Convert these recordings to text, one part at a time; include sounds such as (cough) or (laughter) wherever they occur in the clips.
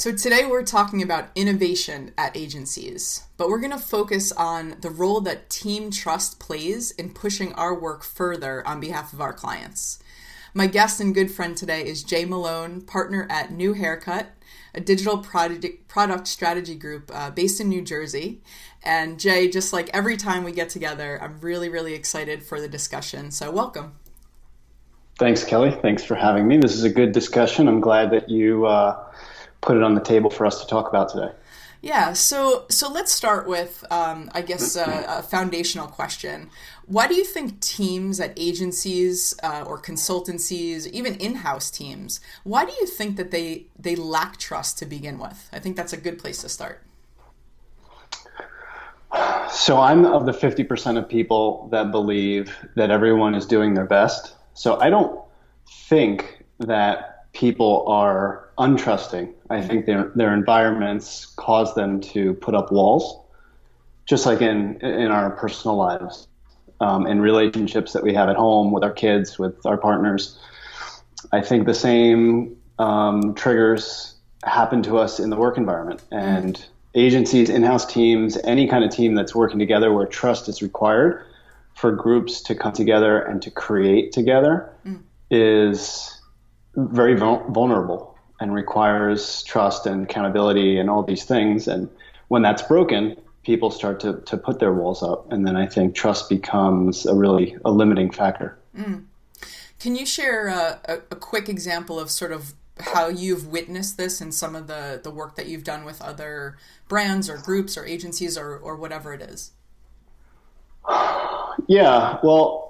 So today we're talking about innovation at agencies, but we're going to focus on the role that team trust plays in pushing our work further on behalf of our clients. My guest and good friend today is Jay Melone, partner at New Haircut, a digital product, strategy group uh, based in New Jersey. And Jay, just like every time we get together, I'm really, really excited for the discussion. So, welcome. Thanks, Kelly. Thanks for having me. This is a good discussion. I'm glad that you uh, put it on the table for us to talk about today. Yeah, so so let's start with, um, I guess, uh, a foundational question. Why do you think teams at agencies uh, or consultancies, even in-house teams, why do you think that they they lack trust to begin with? I think that's a good place to start. So I'm of the 50% of people that believe that everyone is doing their best. So I don't think that people are untrusting. I think their their environments cause them to put up walls, just like in in our personal lives, um, in relationships that we have at home with our kids, with our partners. I think the same um, triggers happen to us in the work environment and agencies, in-house teams, any kind of team that's working together where trust is required for groups to come together and to create together mm. is very vulnerable and requires trust and accountability and all these things. And when that's broken, people start to, to put their walls up. And then I think trust becomes a really a limiting factor. Mm. Can you share a, a, a quick example of sort of how you've witnessed this in some of the, the work that you've done with other brands or groups or agencies or, or whatever it is? (sighs) Yeah, well,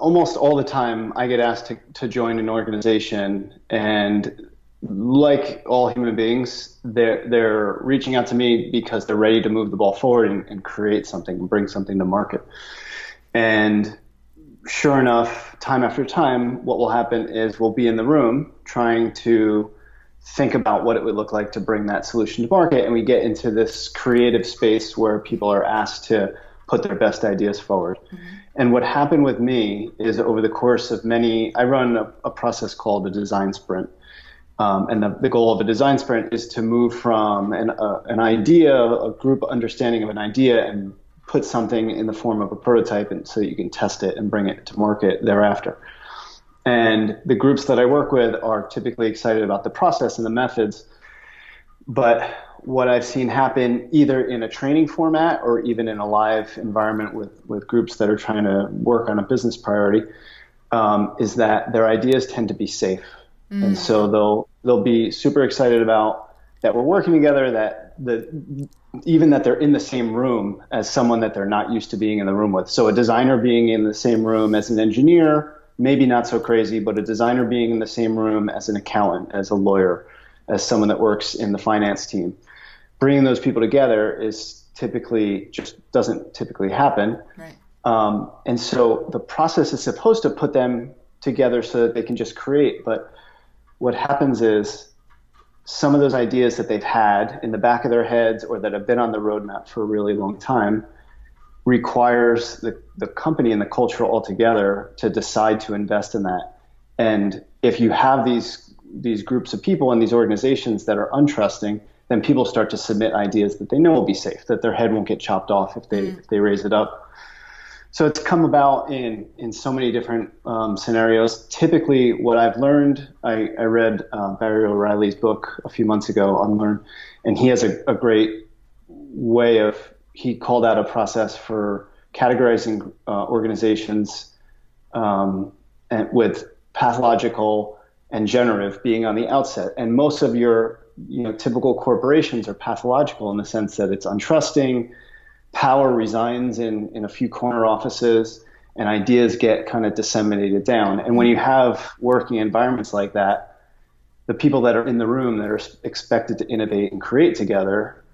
almost all the time I get asked to, to join an organization and like all human beings, they're they're reaching out to me because they're ready to move the ball forward and, and create something and bring something to market. And sure enough, time after time, what will happen is we'll be in the room trying to think about what it would look like to bring that solution to market, and we get into this creative space where people are asked to put their best ideas forward. Mm-hmm. And what happened with me is over the course of many, I run a, a process called a design sprint. Um, and the, the, goal of a design sprint is to move from an, uh, an idea, a group understanding of an idea, and put something in the form of a prototype and so that you can test it and bring it to market thereafter. And the groups that I work with are typically excited about the process and the methods. But what I've seen happen either in a training format or even in a live environment with, with groups that are trying to work on a business priority um, is that their ideas tend to be safe. Mm. And so they'll they'll be super excited about that we're working together, that the even that they're in the same room as someone that they're not used to being in the room with. So a designer being in the same room as an engineer, maybe not so crazy, but a designer being in the same room as an accountant, as a lawyer, as someone that works in the finance team bringing those people together is typically just doesn't typically happen. Right. Um, and so the process is supposed to put them together so that they can just create. But what happens is some of those ideas that they've had in the back of their heads or that have been on the roadmap for a really long time requires the, the company and the culture altogether to decide to invest in that. And if you have these these groups of people and these organizations that are untrusting, then people start to submit ideas that they know will be safe, that their head won't get chopped off if they mm. if they raise it up. So it's come about in in so many different um, scenarios. Typically, what I've learned, I, I read uh, Barry O'Reilly's book a few months ago, Unlearn, and he has a, a great way of he called out a process for categorizing uh, organizations um, and with pathological and generative being on the outset. And most of your you know, typical corporations are pathological in the sense that it's untrusting, power resigns in, in a few corner offices, and ideas get kind of disseminated down. And when you have working environments like that, the people that are in the room that are expected to innovate and create together,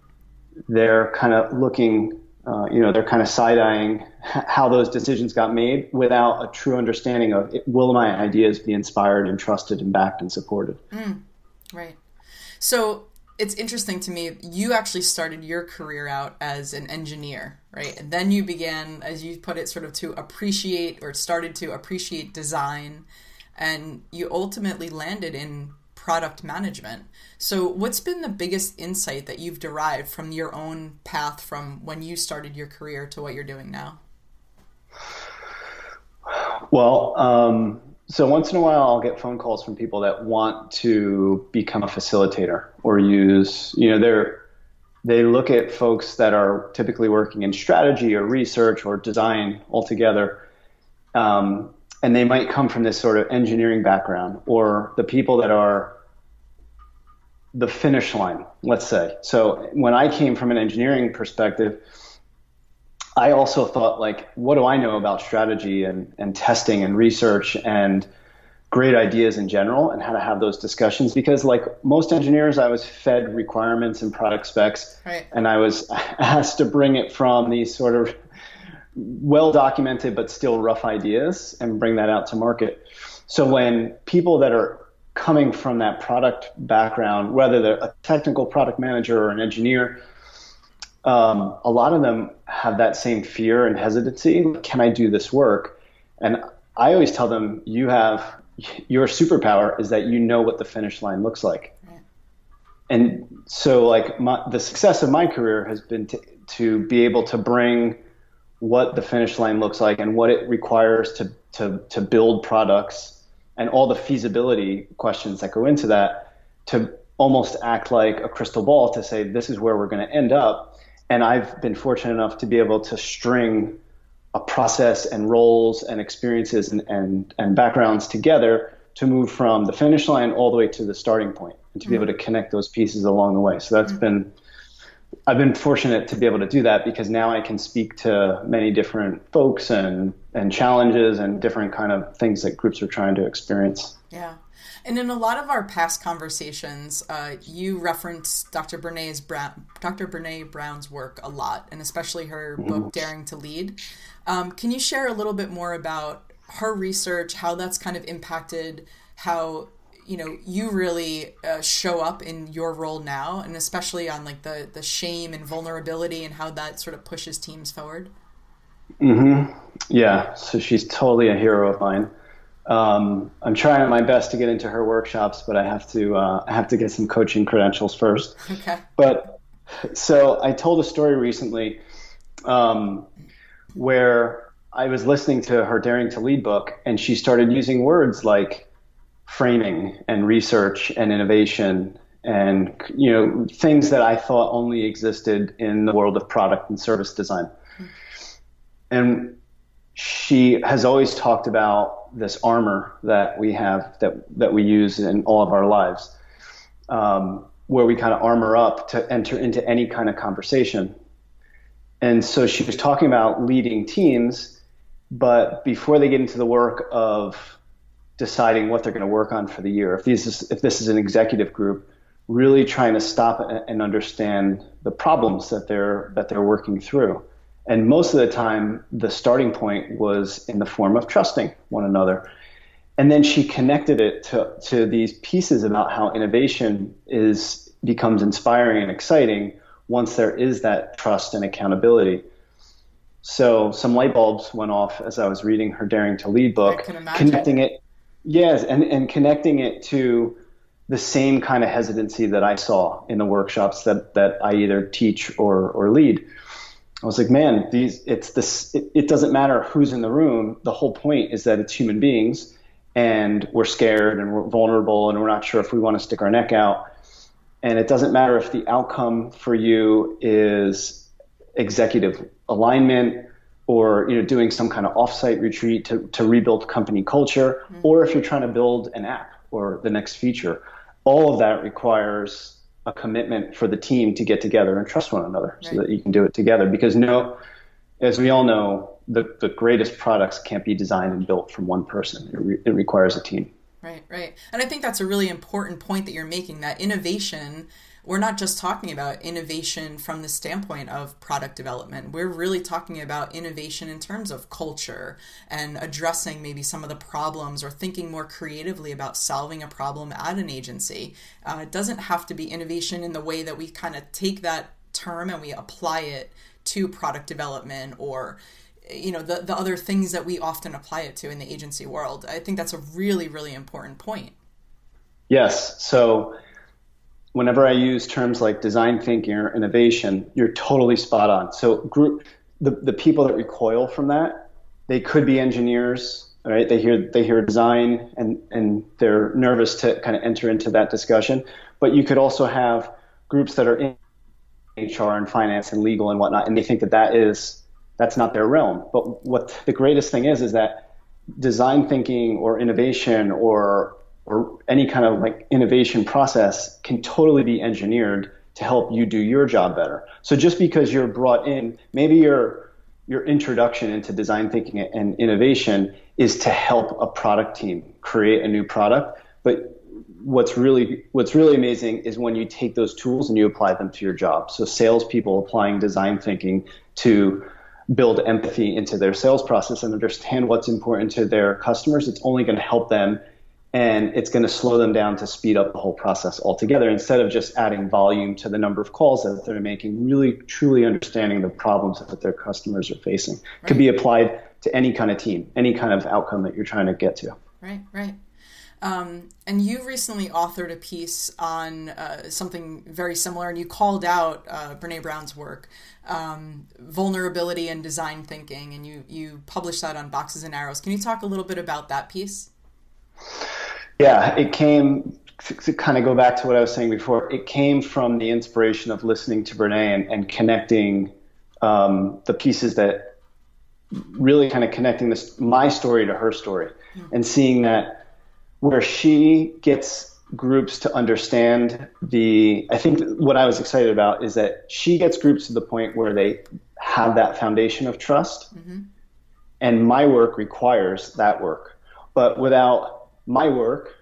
they're kind of looking, uh, you know, they're kind of side eyeing how those decisions got made without a true understanding of it, will my ideas be inspired and trusted and backed and supported. Mm, right. So it's interesting to me. You actually started your career out as an engineer, right? And then you began, as you put it, sort of to appreciate or started to appreciate design. And you ultimately landed in product management. So, what's been the biggest insight that you've derived from your own path from when you started your career to what you're doing now? Well, um, so once in a while, I'll get phone calls from people that want to become a facilitator or use, you know, they're they look at folks that are typically working in strategy or research or design altogether, um, and they might come from this sort of engineering background or the people that are the finish line, let's say. So when I came from an engineering perspective, I also thought like, what do I know about strategy and, and testing and research and great ideas in general and how to have those discussions? Because like most engineers, I was fed requirements and product specs, right. and I was (laughs) asked to bring it from these sort of well documented but still rough ideas and bring that out to market. So when people that are coming from that product background, whether they're a technical product manager or an engineer, um, a lot of them have that same fear and hesitancy. Can I do this work? And I always tell them, you have your superpower is that you know what the finish line looks like. And so, like, my, the success of my career has been to, to be able to bring what the finish line looks like and what it requires to, to, to build products and all the feasibility questions that go into that to almost act like a crystal ball to say, this is where we're going to end up and I've been fortunate enough to be able to string a process and roles and experiences and, and, and backgrounds together to move from the finish line all the way to the starting point and to mm-hmm. be able to connect those pieces along the way. So that's mm-hmm. been I've been fortunate to be able to do that because now I can speak to many different folks and and challenges and different kind of things that groups are trying to experience. Yeah. And in a lot of our past conversations, uh, you referenced Dr. Brene's Brown, Dr. Brene Brown's work a lot, and especially her mm-hmm. book Daring to Lead. Um, can you share a little bit more about her research, how that's kind of impacted how you know you really uh, show up in your role now, and especially on like the the shame and vulnerability, and how that sort of pushes teams forward? Mm-hmm. Yeah. So she's totally a hero of mine. Um, I'm trying my best to get into her workshops, but I have to uh, I have to get some coaching credentials first. Okay. But so I told a story recently um, where I was listening to her Daring to Lead book, and she started using words like framing and research and innovation and you know things that I thought only existed in the world of product and service design. Mm-hmm. And she has always talked about this armor that we have that that we use in all of our lives, um, where we kind of armor up to enter into any kind of conversation. And so she was talking about leading teams, but before they get into the work of deciding what they're going to work on for the year, if this is if this is an executive group, really trying to stop and understand the problems that they're that they're working through and most of the time, the starting point was in the form of trusting one another. And then she connected it to, to these pieces about how innovation is becomes inspiring and exciting once there is that trust and accountability. So some light bulbs went off as I was reading her Daring to Lead book, connecting it, yes, and, and connecting it to the same kind of hesitancy that I saw in the workshops that, that I either teach or, or lead. I was like, man, these it's this. It, it, doesn't matter who's in the room. The whole point is that it's human beings, and we're scared and we're vulnerable and we're not sure if we want to stick our neck out. And it doesn't matter if the outcome for you is executive alignment or you know doing some kind of offsite retreat to, to rebuild company culture, mm-hmm. or if you're trying to build an app or the next feature. All of that requires a commitment for the team to get together and trust one another right. so that you can do it together. Because no, as we all know, the, the greatest products can't be designed and built from one person. It, re- it requires a team. Right, right. And I think that's a really important point that you're making that innovation we're not just talking about innovation from the standpoint of product development. We're really talking about innovation in terms of culture and addressing maybe some of the problems or thinking more creatively about solving a problem at an agency. Uh, it doesn't have to be innovation in the way that we kind of take that term and we apply it to product development or you know the, the other things that we often apply it to in the agency world i think that's a really really important point Yes. So whenever I use terms like design thinking or innovation, you're totally spot on. So group the, the people that recoil from that, they could be engineers, right? They hear they hear design and and they're nervous to kind of enter into that discussion. But you could also have groups that are in HR and finance and legal and whatnot, and they think that that is that's not their realm. But what the greatest thing is is that design thinking or innovation or or any kind of like innovation process can totally be engineered to help you do your job better. So just because you're brought in, maybe your your introduction into design thinking and innovation is to help a product team create a new product, but what's really what's really amazing is when you take those tools and you apply them to your job. So salespeople applying design thinking to build empathy into their sales process and understand what's important to their customers, it's only going to help them and it's going to slow them down to speed up the whole process altogether instead of just adding volume to the number of calls that they're making really truly understanding the problems that their customers are facing right. could be applied to any kind of team any kind of outcome that you're trying to get to right right um, and you recently authored a piece on uh, something very similar, and you called out uh, Brene Brown's work, um, vulnerability and design thinking, and you you published that on Boxes and Arrows. Can you talk a little bit about that piece? Yeah, it came to kind of go back to what I was saying before. It came from the inspiration of listening to Brene and, and connecting um, the pieces that really kind of connecting this my story to her story, mm-hmm. and seeing that where she gets groups to understand the i think what i was excited about is that she gets groups to the point where they have that foundation of trust mm-hmm. and my work requires that work but without my work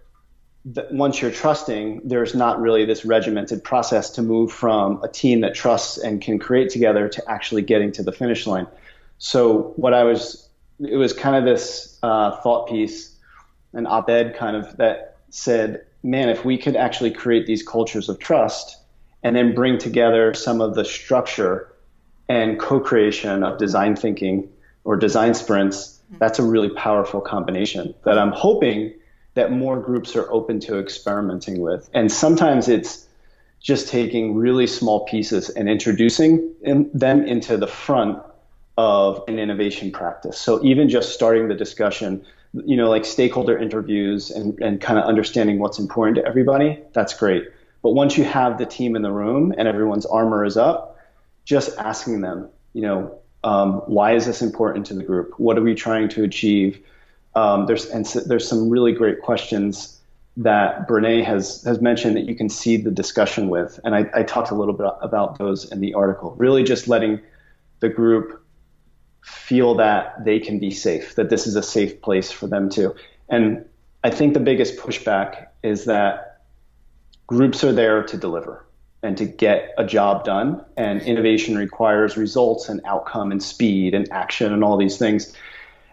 that once you're trusting there's not really this regimented process to move from a team that trusts and can create together to actually getting to the finish line. So what i was it was kind of this uh, thought piece an op-ed kind of that said, man, if we could actually create these cultures of trust and then bring together some of the structure and co-creation of design thinking or design sprints, that's a really powerful combination that I'm hoping that more groups are open to experimenting with. And sometimes it's just taking really small pieces and introducing them into the front of an innovation practice. So even just starting the discussion you know, like stakeholder interviews and, and kind of understanding what's important to everybody, that's great. But once you have the team in the room and everyone's armor is up, just asking them, you know, um, why is this important to the group? What are we trying to achieve? Um, there's and so, there's some really great questions that Brene has has mentioned that you can see the discussion with, and I, I talked a little bit about those in the article. Really, just letting the group feel that they can be safe, that this is a safe place for them to. And I think the biggest pushback is that groups are there to deliver and to get a job done. And innovation requires results and outcome and speed and action and all these things.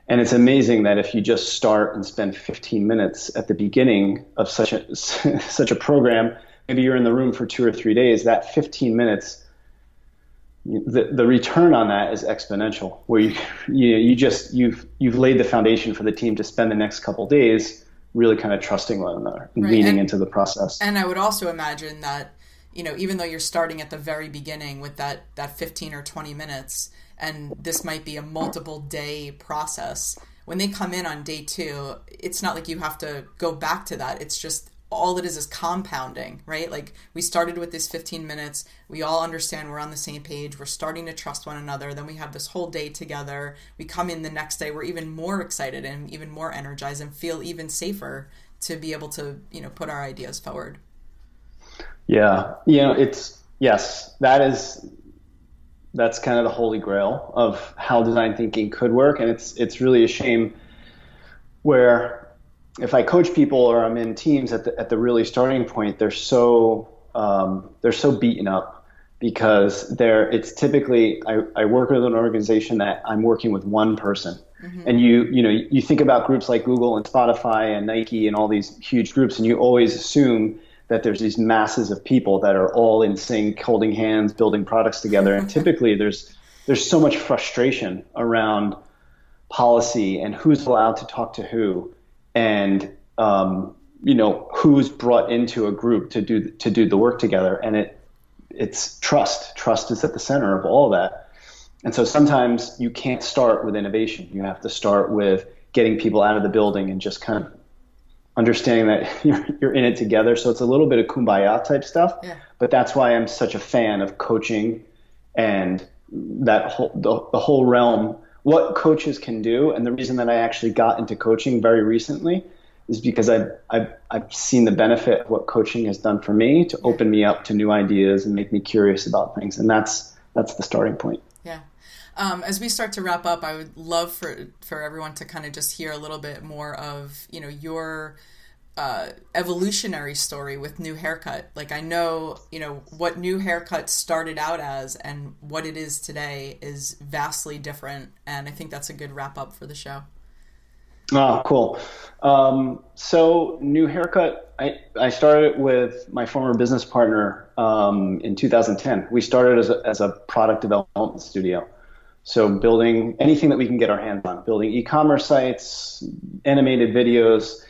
And it's amazing that if you just start and spend 15 minutes at the beginning of such a (laughs) such a program, maybe you're in the room for two or three days, that 15 minutes the, the return on that is exponential where you, you you just you've you've laid the foundation for the team to spend the next couple days really kind of trusting one another and right. leaning and, into the process and i would also imagine that you know even though you're starting at the very beginning with that that 15 or 20 minutes and this might be a multiple day process when they come in on day two it's not like you have to go back to that it's just all it is is compounding, right? Like we started with this 15 minutes. We all understand we're on the same page. We're starting to trust one another. Then we have this whole day together. We come in the next day. We're even more excited and even more energized and feel even safer to be able to, you know, put our ideas forward. Yeah. You know, it's, yes, that is, that's kind of the holy grail of how design thinking could work. And it's, it's really a shame where if I coach people or I'm in teams at the at the really starting point, they're so um, they're so beaten up because they're it's typically I, I work with an organization that I'm working with one person. Mm-hmm. And you you know you think about groups like Google and Spotify and Nike and all these huge groups, and you always assume that there's these masses of people that are all in sync, holding hands, building products together. And (laughs) typically there's there's so much frustration around policy and who's allowed to talk to who and um, you know who's brought into a group to do to do the work together. And it it's trust. Trust is at the center of all that. And so sometimes you can't start with innovation. You have to start with getting people out of the building and just kind of understanding that (laughs) you're, you're in it together so it's a little bit of kumbaya type stuff Yeah. but that's why i'm such a fan of coaching and that whole the, the whole realm what coaches can do and the reason that i actually got into coaching very recently is because I've, I've, I've seen the benefit of what coaching has done for me to open me up to new ideas and make me curious about things. And that's, that's the starting point. Um, as we start to wrap up, I would love for, for everyone to kind of just hear a little bit more of, you know, your uh, evolutionary story with New Haircut. Like I know, you know, what New Haircut started out as and what it is today is vastly different. And I think that's a good wrap up for the show. Oh, cool. Um, so, New Haircut, I, I started with my former business partner um, in 2010. We started as a, as a product development studio. So, building anything that we can get our hands on, building e commerce sites, animated videos.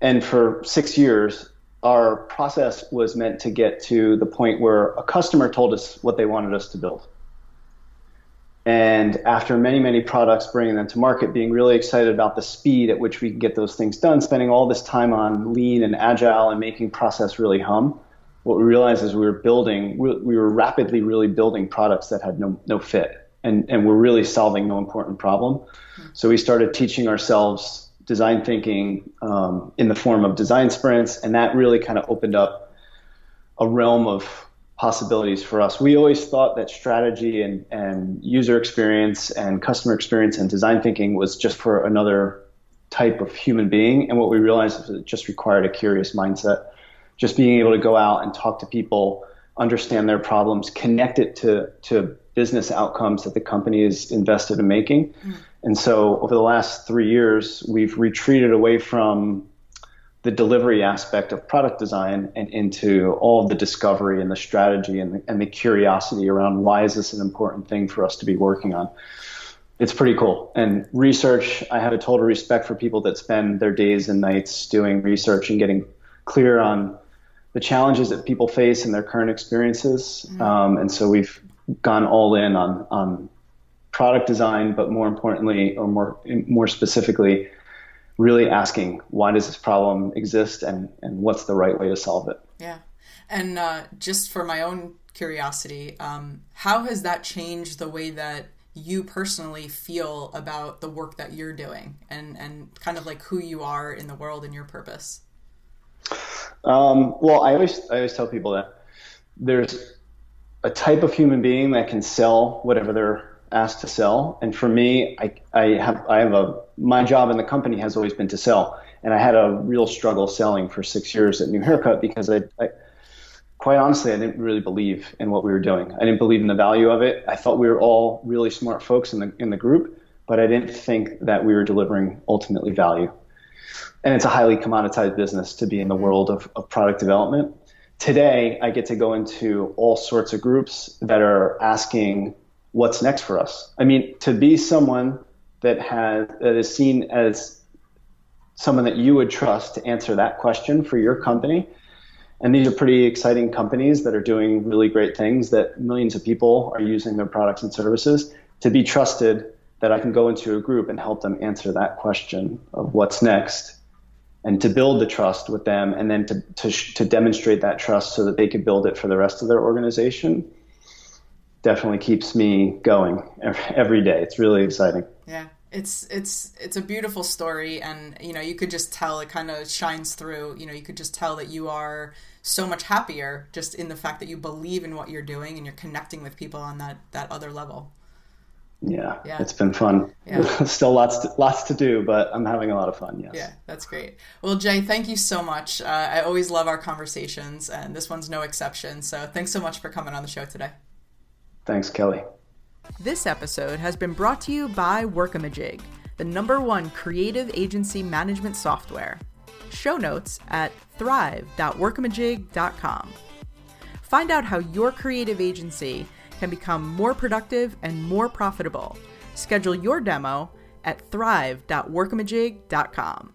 And for six years, our process was meant to get to the point where a customer told us what they wanted us to build. And after many, many products bringing them to market, being really excited about the speed at which we can get those things done, spending all this time on lean and agile and making process really hum, what we realized is we were building, we were rapidly really building products that had no, no fit and, and we're really solving no important problem. So we started teaching ourselves design thinking um, in the form of design sprints, and that really kind of opened up a realm of possibilities for us. We always thought that strategy and, and user experience and customer experience and design thinking was just for another type of human being. And what we realized is it just required a curious mindset. Just being able to go out and talk to people, understand their problems, connect it to, to business outcomes that the company is invested in making. Mm. And so over the last three years, we've retreated away from the delivery aspect of product design and into all of the discovery and the strategy and the, and the curiosity around why is this an important thing for us to be working on. It's pretty cool. And research, I have a total respect for people that spend their days and nights doing research and getting clear on the challenges that people face in their current experiences. Mm-hmm. Um, and so we've gone all in on, on product design, but more importantly, or more, more specifically, really asking why does this problem exist and, and what's the right way to solve it. Yeah. And uh, just for my own curiosity, um, how has that changed the way that you personally feel about the work that you're doing and, and kind of like who you are in the world and your purpose? Um, well, I always, I always tell people that there's a type of human being that can sell whatever they're asked to sell. And for me, I, I have I have a my job in the company has always been to sell, and I had a real struggle selling for six years at New Haircut because I, I quite honestly I didn't really believe in what we were doing. I didn't believe in the value of it. I thought we were all really smart folks in the in the group, but I didn't think that we were delivering ultimately value. And it's a highly commoditized business to be in the world of, of product development. Today, I get to go into all sorts of groups that are asking what's next for us. I mean, to be someone that has that is seen as someone that you would trust to answer that question for your company. And these are pretty exciting companies that are doing really great things that millions of people are using their products and services. To be trusted that I can go into a group and help them answer that question of what's next and to build the trust with them and then to, to, to demonstrate that trust so that they could build it for the rest of their organization definitely keeps me going every day. It's really exciting. Yeah. It's it's it's a beautiful story and you know you could just tell it kind of shines through you know you could just tell that you are so much happier just in the fact that you believe in what you're doing and you're connecting with people on that that other level. Yeah, yeah. it's been fun. Yeah. (laughs) Still lots to, lots to do, but I'm having a lot of fun. Yes. Yeah, that's great. Well, Jay, thank you so much. Uh, I always love our conversations, and this one's no exception. So thanks so much for coming on the show today. Thanks, Kelly. This episode has been brought to you by Workamajig, the number one creative agency management software. Show notes at thrive.workamajig.com. Find out how your creative agency can become more productive and more profitable. Schedule your demo at thrive.workamajig.com.